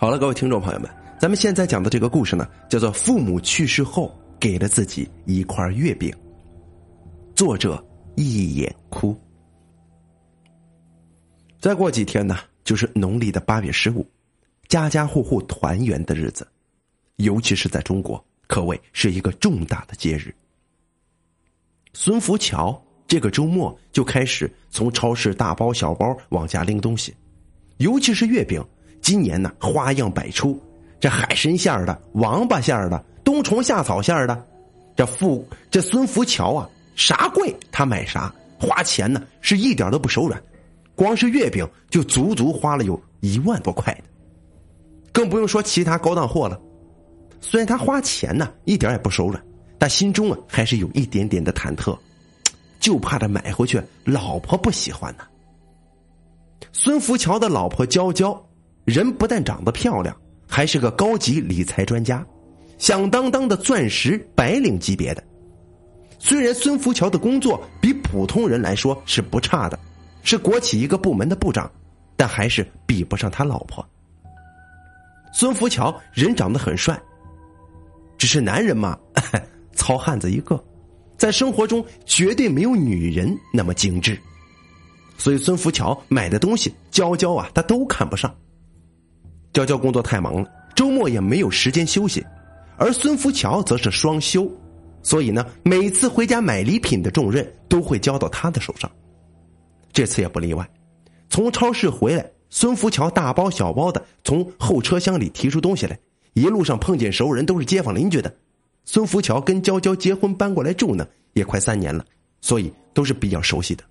好了，各位听众朋友们，咱们现在讲的这个故事呢，叫做《父母去世后给了自己一块月饼》，作者一眼哭。再过几天呢，就是农历的八月十五，家家户户团圆的日子，尤其是在中国，可谓是一个重大的节日。孙福桥这个周末就开始从超市大包小包往家拎东西，尤其是月饼。今年呢，花样百出，这海参馅儿的、王八馅儿的、冬虫夏草馅儿的，这富这孙福桥啊，啥贵他买啥，花钱呢是一点都不手软，光是月饼就足足花了有一万多块的，更不用说其他高档货了。虽然他花钱呢一点也不手软，但心中啊还是有一点点的忐忑，就怕这买回去老婆不喜欢呢。孙福桥的老婆娇娇。人不但长得漂亮，还是个高级理财专家，响当当的钻石白领级别的。虽然孙福桥的工作比普通人来说是不差的，是国企一个部门的部长，但还是比不上他老婆。孙福桥人长得很帅，只是男人嘛，糙汉子一个，在生活中绝对没有女人那么精致，所以孙福桥买的东西，娇娇啊，他都看不上。娇娇工作太忙了，周末也没有时间休息，而孙福桥则是双休，所以呢，每次回家买礼品的重任都会交到他的手上。这次也不例外，从超市回来，孙福桥大包小包的从后车厢里提出东西来，一路上碰见熟人，都是街坊邻居的。孙福桥跟娇娇结婚搬过来住呢，也快三年了，所以都是比较熟悉的。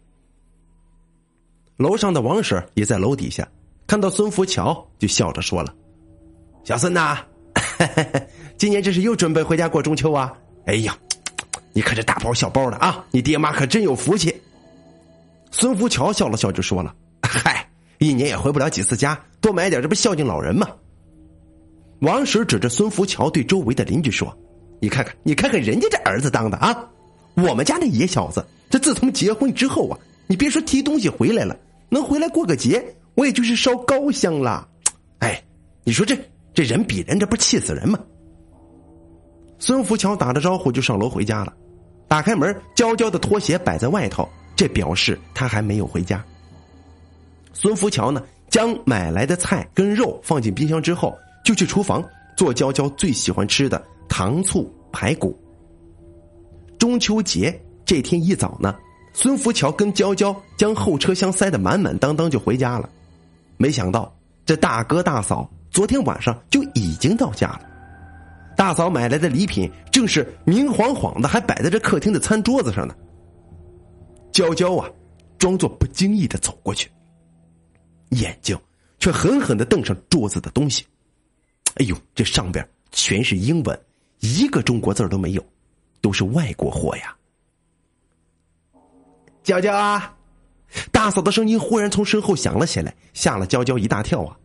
楼上的王婶也在楼底下。看到孙福桥，就笑着说了：“小孙呐，今年这是又准备回家过中秋啊？哎呀，你看这大包小包的啊，你爹妈可真有福气。”孙福桥笑了笑，就说了：“嗨，一年也回不了几次家，多买点，这不孝敬老人吗？”王婶指着孙福桥对周围的邻居说：“你看看，你看看人家这儿子当的啊！我们家那野小子，这自从结婚之后啊，你别说提东西回来了，能回来过个节。”我也就是烧高香了，哎，你说这这人比人，这不气死人吗？孙福桥打着招呼就上楼回家了，打开门，娇娇的拖鞋摆在外头，这表示他还没有回家。孙福桥呢，将买来的菜跟肉放进冰箱之后，就去厨房做娇娇最喜欢吃的糖醋排骨。中秋节这天一早呢，孙福桥跟娇娇将后车厢塞得满满当当，就回家了。没想到这大哥大嫂昨天晚上就已经到家了，大嫂买来的礼品正是明晃晃的，还摆在这客厅的餐桌子上呢。娇娇啊，装作不经意的走过去，眼睛却狠狠的瞪上桌子的东西。哎呦，这上边全是英文，一个中国字都没有，都是外国货呀！娇娇啊！大嫂的声音忽然从身后响了起来，吓了娇娇一大跳啊！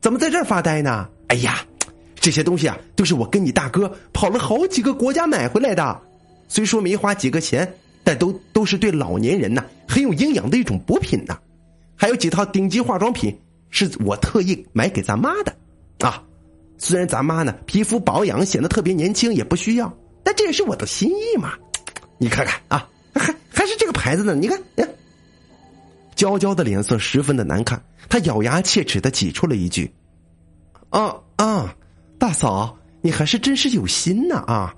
怎么在这儿发呆呢？哎呀，这些东西啊，都是我跟你大哥跑了好几个国家买回来的。虽说没花几个钱，但都都是对老年人呐很有营养的一种补品呐。还有几套顶级化妆品，是我特意买给咱妈的啊。虽然咱妈呢皮肤保养显得特别年轻，也不需要，但这也是我的心意嘛。你看看啊，还还是这个牌子呢，你看，哎。娇娇的脸色十分的难看，她咬牙切齿的挤出了一句：“啊啊，大嫂，你还是真是有心呐啊！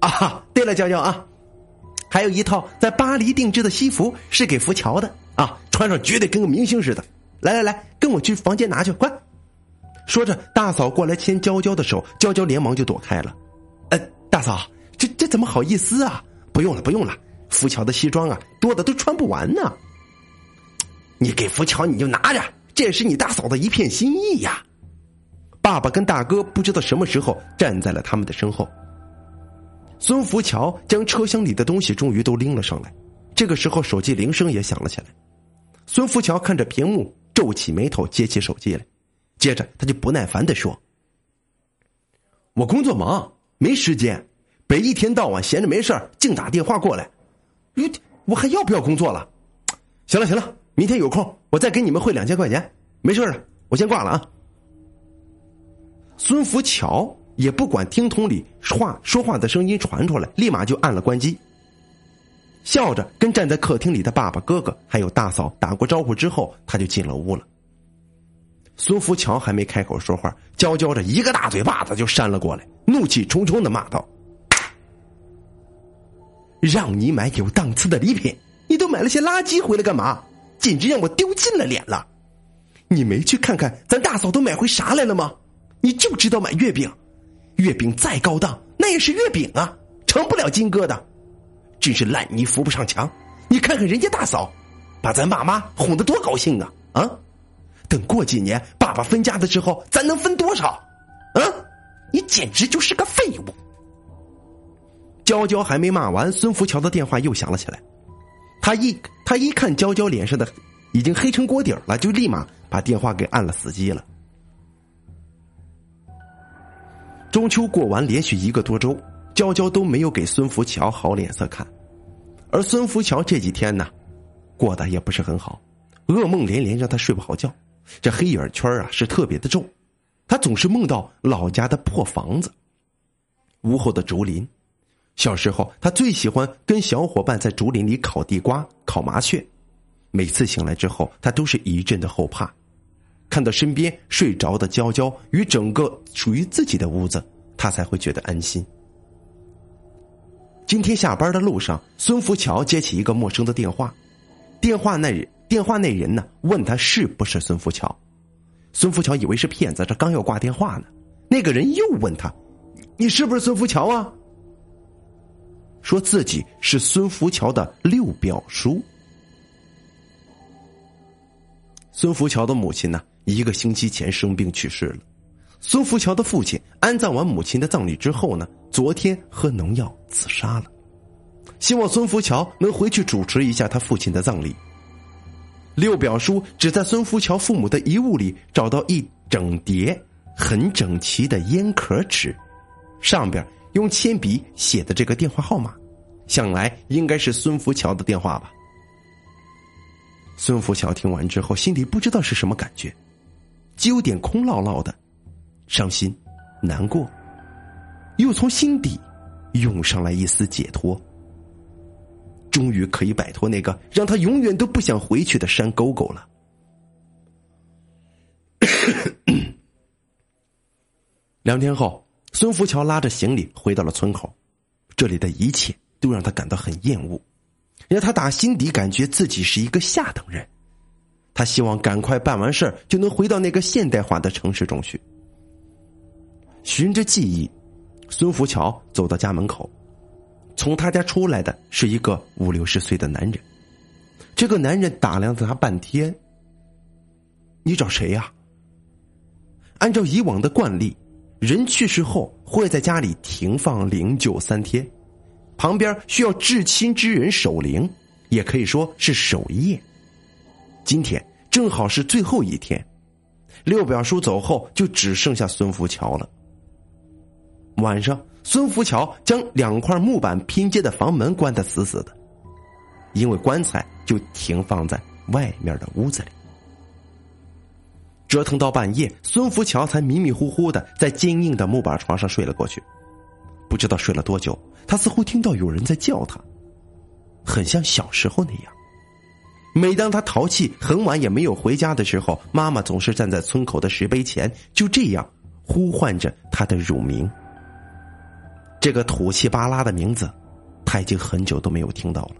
啊，对了，娇娇啊，还有一套在巴黎定制的西服是给福桥的啊，穿上绝对跟个明星似的。来来来，跟我去房间拿去，快！”说着，大嫂过来牵娇娇的手，娇娇连忙就躲开了。呃，大嫂，这这怎么好意思啊？不用了，不用了，福桥的西装啊，多的都穿不完呢。你给福桥你就拿着，这是你大嫂的一片心意呀。爸爸跟大哥不知道什么时候站在了他们的身后。孙福桥将车厢里的东西终于都拎了上来，这个时候手机铃声也响了起来。孙福桥看着屏幕，皱起眉头接起手机来，接着他就不耐烦的说：“我工作忙，没时间，别一天到晚闲着没事净打电话过来，我还要不要工作了？行了行了。”明天有空，我再给你们汇两千块钱。没事了，我先挂了啊。孙福桥也不管听筒里话说话的声音传出来，立马就按了关机。笑着跟站在客厅里的爸爸、哥哥还有大嫂打过招呼之后，他就进了屋了。孙福桥还没开口说话，娇娇着一个大嘴巴子就扇了过来，怒气冲冲的骂道：“让你买有档次的礼品，你都买了些垃圾回来干嘛？简直让我丢尽了脸了！你没去看看咱大嫂都买回啥来了吗？你就知道买月饼，月饼再高档，那也是月饼啊，成不了金疙瘩。真是烂泥扶不上墙！你看看人家大嫂，把咱爸妈哄得多高兴啊！啊，等过几年爸爸分家的时候，咱能分多少？啊，你简直就是个废物！娇娇还没骂完，孙福桥的电话又响了起来。他一他一看娇娇脸上的已经黑成锅底了，就立马把电话给按了死机了。中秋过完，连续一个多周，娇娇都没有给孙福桥好脸色看，而孙福桥这几天呢，过得也不是很好，噩梦连连，让他睡不好觉。这黑眼圈啊是特别的重，他总是梦到老家的破房子、屋后的竹林。小时候，他最喜欢跟小伙伴在竹林里烤地瓜、烤麻雀。每次醒来之后，他都是一阵的后怕。看到身边睡着的娇娇与整个属于自己的屋子，他才会觉得安心。今天下班的路上，孙福桥接起一个陌生的电话，电话那人电话那人呢问他是不是孙福桥，孙福桥以为是骗子，这刚要挂电话呢，那个人又问他：“你是不是孙福桥啊？”说自己是孙福桥的六表叔。孙福桥的母亲呢，一个星期前生病去世了。孙福桥的父亲安葬完母亲的葬礼之后呢，昨天喝农药自杀了。希望孙福桥能回去主持一下他父亲的葬礼。六表叔只在孙福桥父母的遗物里找到一整叠很整齐的烟壳纸，上边。用铅笔写的这个电话号码，想来应该是孙福桥的电话吧。孙福桥听完之后，心里不知道是什么感觉，既有点空落落的，伤心、难过，又从心底涌上来一丝解脱。终于可以摆脱那个让他永远都不想回去的山沟沟了。两天后。孙福桥拉着行李回到了村口，这里的一切都让他感到很厌恶，让他打心底感觉自己是一个下等人。他希望赶快办完事儿，就能回到那个现代化的城市中去。循着记忆，孙福桥走到家门口，从他家出来的是一个五六十岁的男人。这个男人打量了他半天：“你找谁呀？”按照以往的惯例。人去世后会在家里停放灵柩三天，旁边需要至亲之人守灵，也可以说是守夜。今天正好是最后一天，六表叔走后就只剩下孙福桥了。晚上，孙福桥将两块木板拼接的房门关得死死的，因为棺材就停放在外面的屋子里。折腾到半夜，孙福桥才迷迷糊糊的在坚硬的木板床上睡了过去。不知道睡了多久，他似乎听到有人在叫他，很像小时候那样。每当他淘气很晚也没有回家的时候，妈妈总是站在村口的石碑前，就这样呼唤着他的乳名。这个土气巴拉的名字，他已经很久都没有听到了。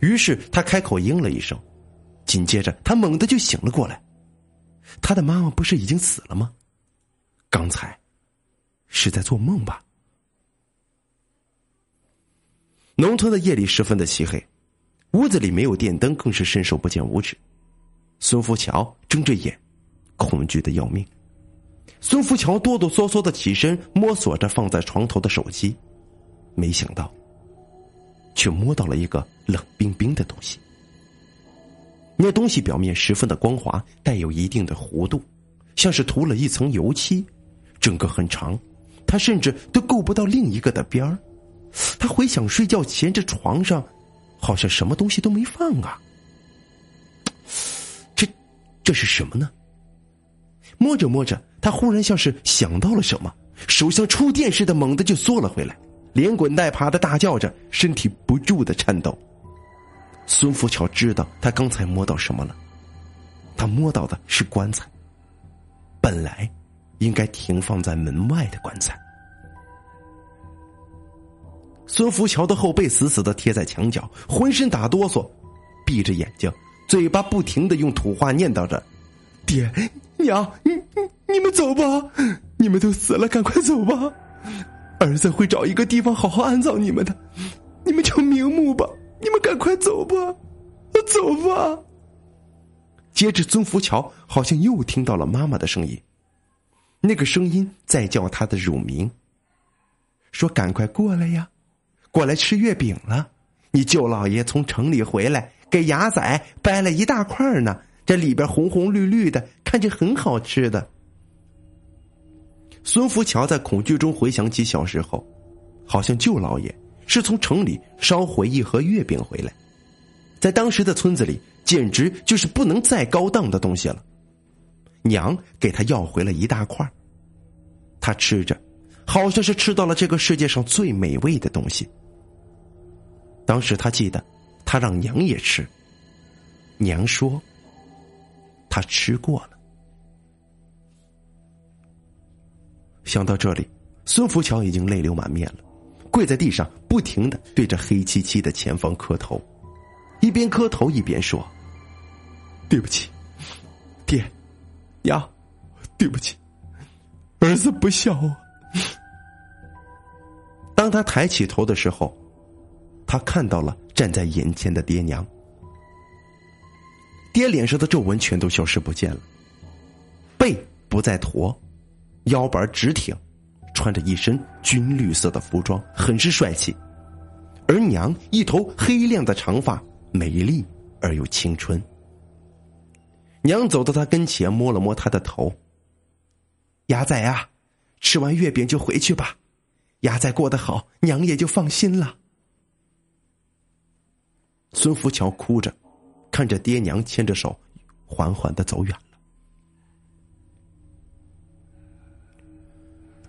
于是他开口应了一声，紧接着他猛地就醒了过来。他的妈妈不是已经死了吗？刚才是在做梦吧？农村的夜里十分的漆黑，屋子里没有电灯，更是伸手不见五指。孙福桥睁着眼，恐惧的要命。孙福桥哆哆嗦嗦的起身，摸索着放在床头的手机，没想到，却摸到了一个冷冰冰的东西。那东西表面十分的光滑，带有一定的弧度，像是涂了一层油漆，整个很长，他甚至都够不到另一个的边儿。他回想睡觉前这床上，好像什么东西都没放啊。这，这是什么呢？摸着摸着，他忽然像是想到了什么，手像触电似的猛地就缩了回来，连滚带爬的大叫着，身体不住的颤抖。孙福桥知道他刚才摸到什么了，他摸到的是棺材。本来应该停放在门外的棺材。孙福桥的后背死死的贴在墙角，浑身打哆嗦，闭着眼睛，嘴巴不停的用土话念叨着：“爹娘，你你们走吧，你们都死了，赶快走吧，儿子会找一个地方好好安葬你们的，”你们赶快走吧，走吧。接着，孙福桥好像又听到了妈妈的声音，那个声音在叫他的乳名，说：“赶快过来呀，过来吃月饼了。你舅老爷从城里回来，给牙仔掰了一大块呢，这里边红红绿绿的，看着很好吃的。”孙福桥在恐惧中回想起小时候，好像舅老爷。是从城里捎回一盒月饼回来，在当时的村子里，简直就是不能再高档的东西了。娘给他要回了一大块他吃着，好像是吃到了这个世界上最美味的东西。当时他记得，他让娘也吃，娘说，他吃过了。想到这里，孙福桥已经泪流满面了。跪在地上，不停的对着黑漆漆的前方磕头，一边磕头一边说：“对不起，爹，娘，对不起，儿子不孝啊。”当他抬起头的时候，他看到了站在眼前的爹娘。爹脸上的皱纹全都消失不见了，背不再驼，腰板直挺。穿着一身军绿色的服装，很是帅气，而娘一头黑亮的长发，美丽而又青春。娘走到他跟前，摸了摸他的头。牙仔啊，吃完月饼就回去吧，牙仔过得好，娘也就放心了。孙福桥哭着，看着爹娘牵着手，缓缓的走远。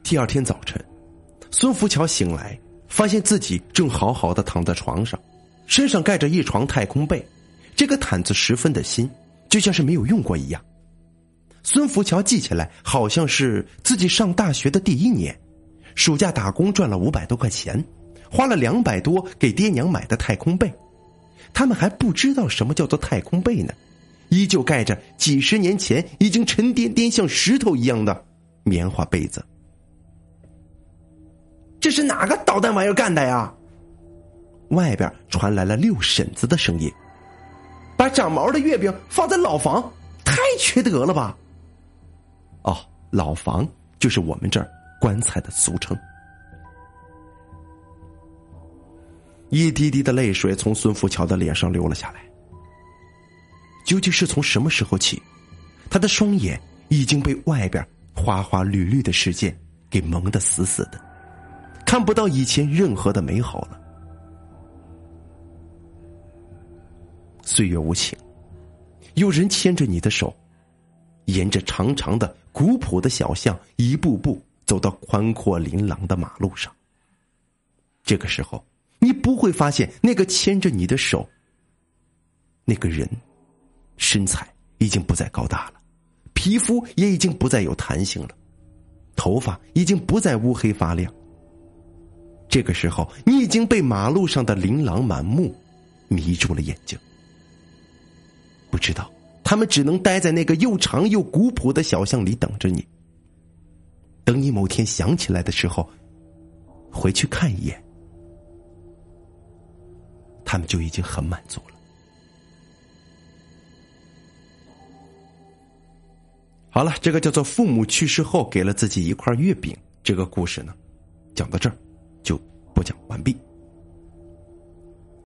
第二天早晨，孙福桥醒来，发现自己正好好的躺在床上，身上盖着一床太空被，这个毯子十分的新，就像是没有用过一样。孙福桥记起来，好像是自己上大学的第一年，暑假打工赚了五百多块钱，花了两百多给爹娘买的太空被，他们还不知道什么叫做太空被呢，依旧盖着几十年前已经沉甸甸像石头一样的棉花被子。这是哪个捣蛋玩意儿干的呀？外边传来了六婶子的声音：“把长毛的月饼放在老房，太缺德了吧！”哦，老房就是我们这儿棺材的俗称。一滴滴的泪水从孙福桥的脸上流了下来。究竟是从什么时候起，他的双眼已经被外边花花绿绿的世界给蒙得死死的？看不到以前任何的美好了。岁月无情，有人牵着你的手，沿着长长的古朴的小巷，一步步走到宽阔琳琅的马路上。这个时候，你不会发现那个牵着你的手那个人，身材已经不再高大了，皮肤也已经不再有弹性了，头发已经不再乌黑发亮。这个时候，你已经被马路上的琳琅满目迷住了眼睛。不知道，他们只能待在那个又长又古朴的小巷里等着你。等你某天想起来的时候，回去看一眼，他们就已经很满足了。好了，这个叫做父母去世后给了自己一块月饼这个故事呢，讲到这儿。就播讲完毕。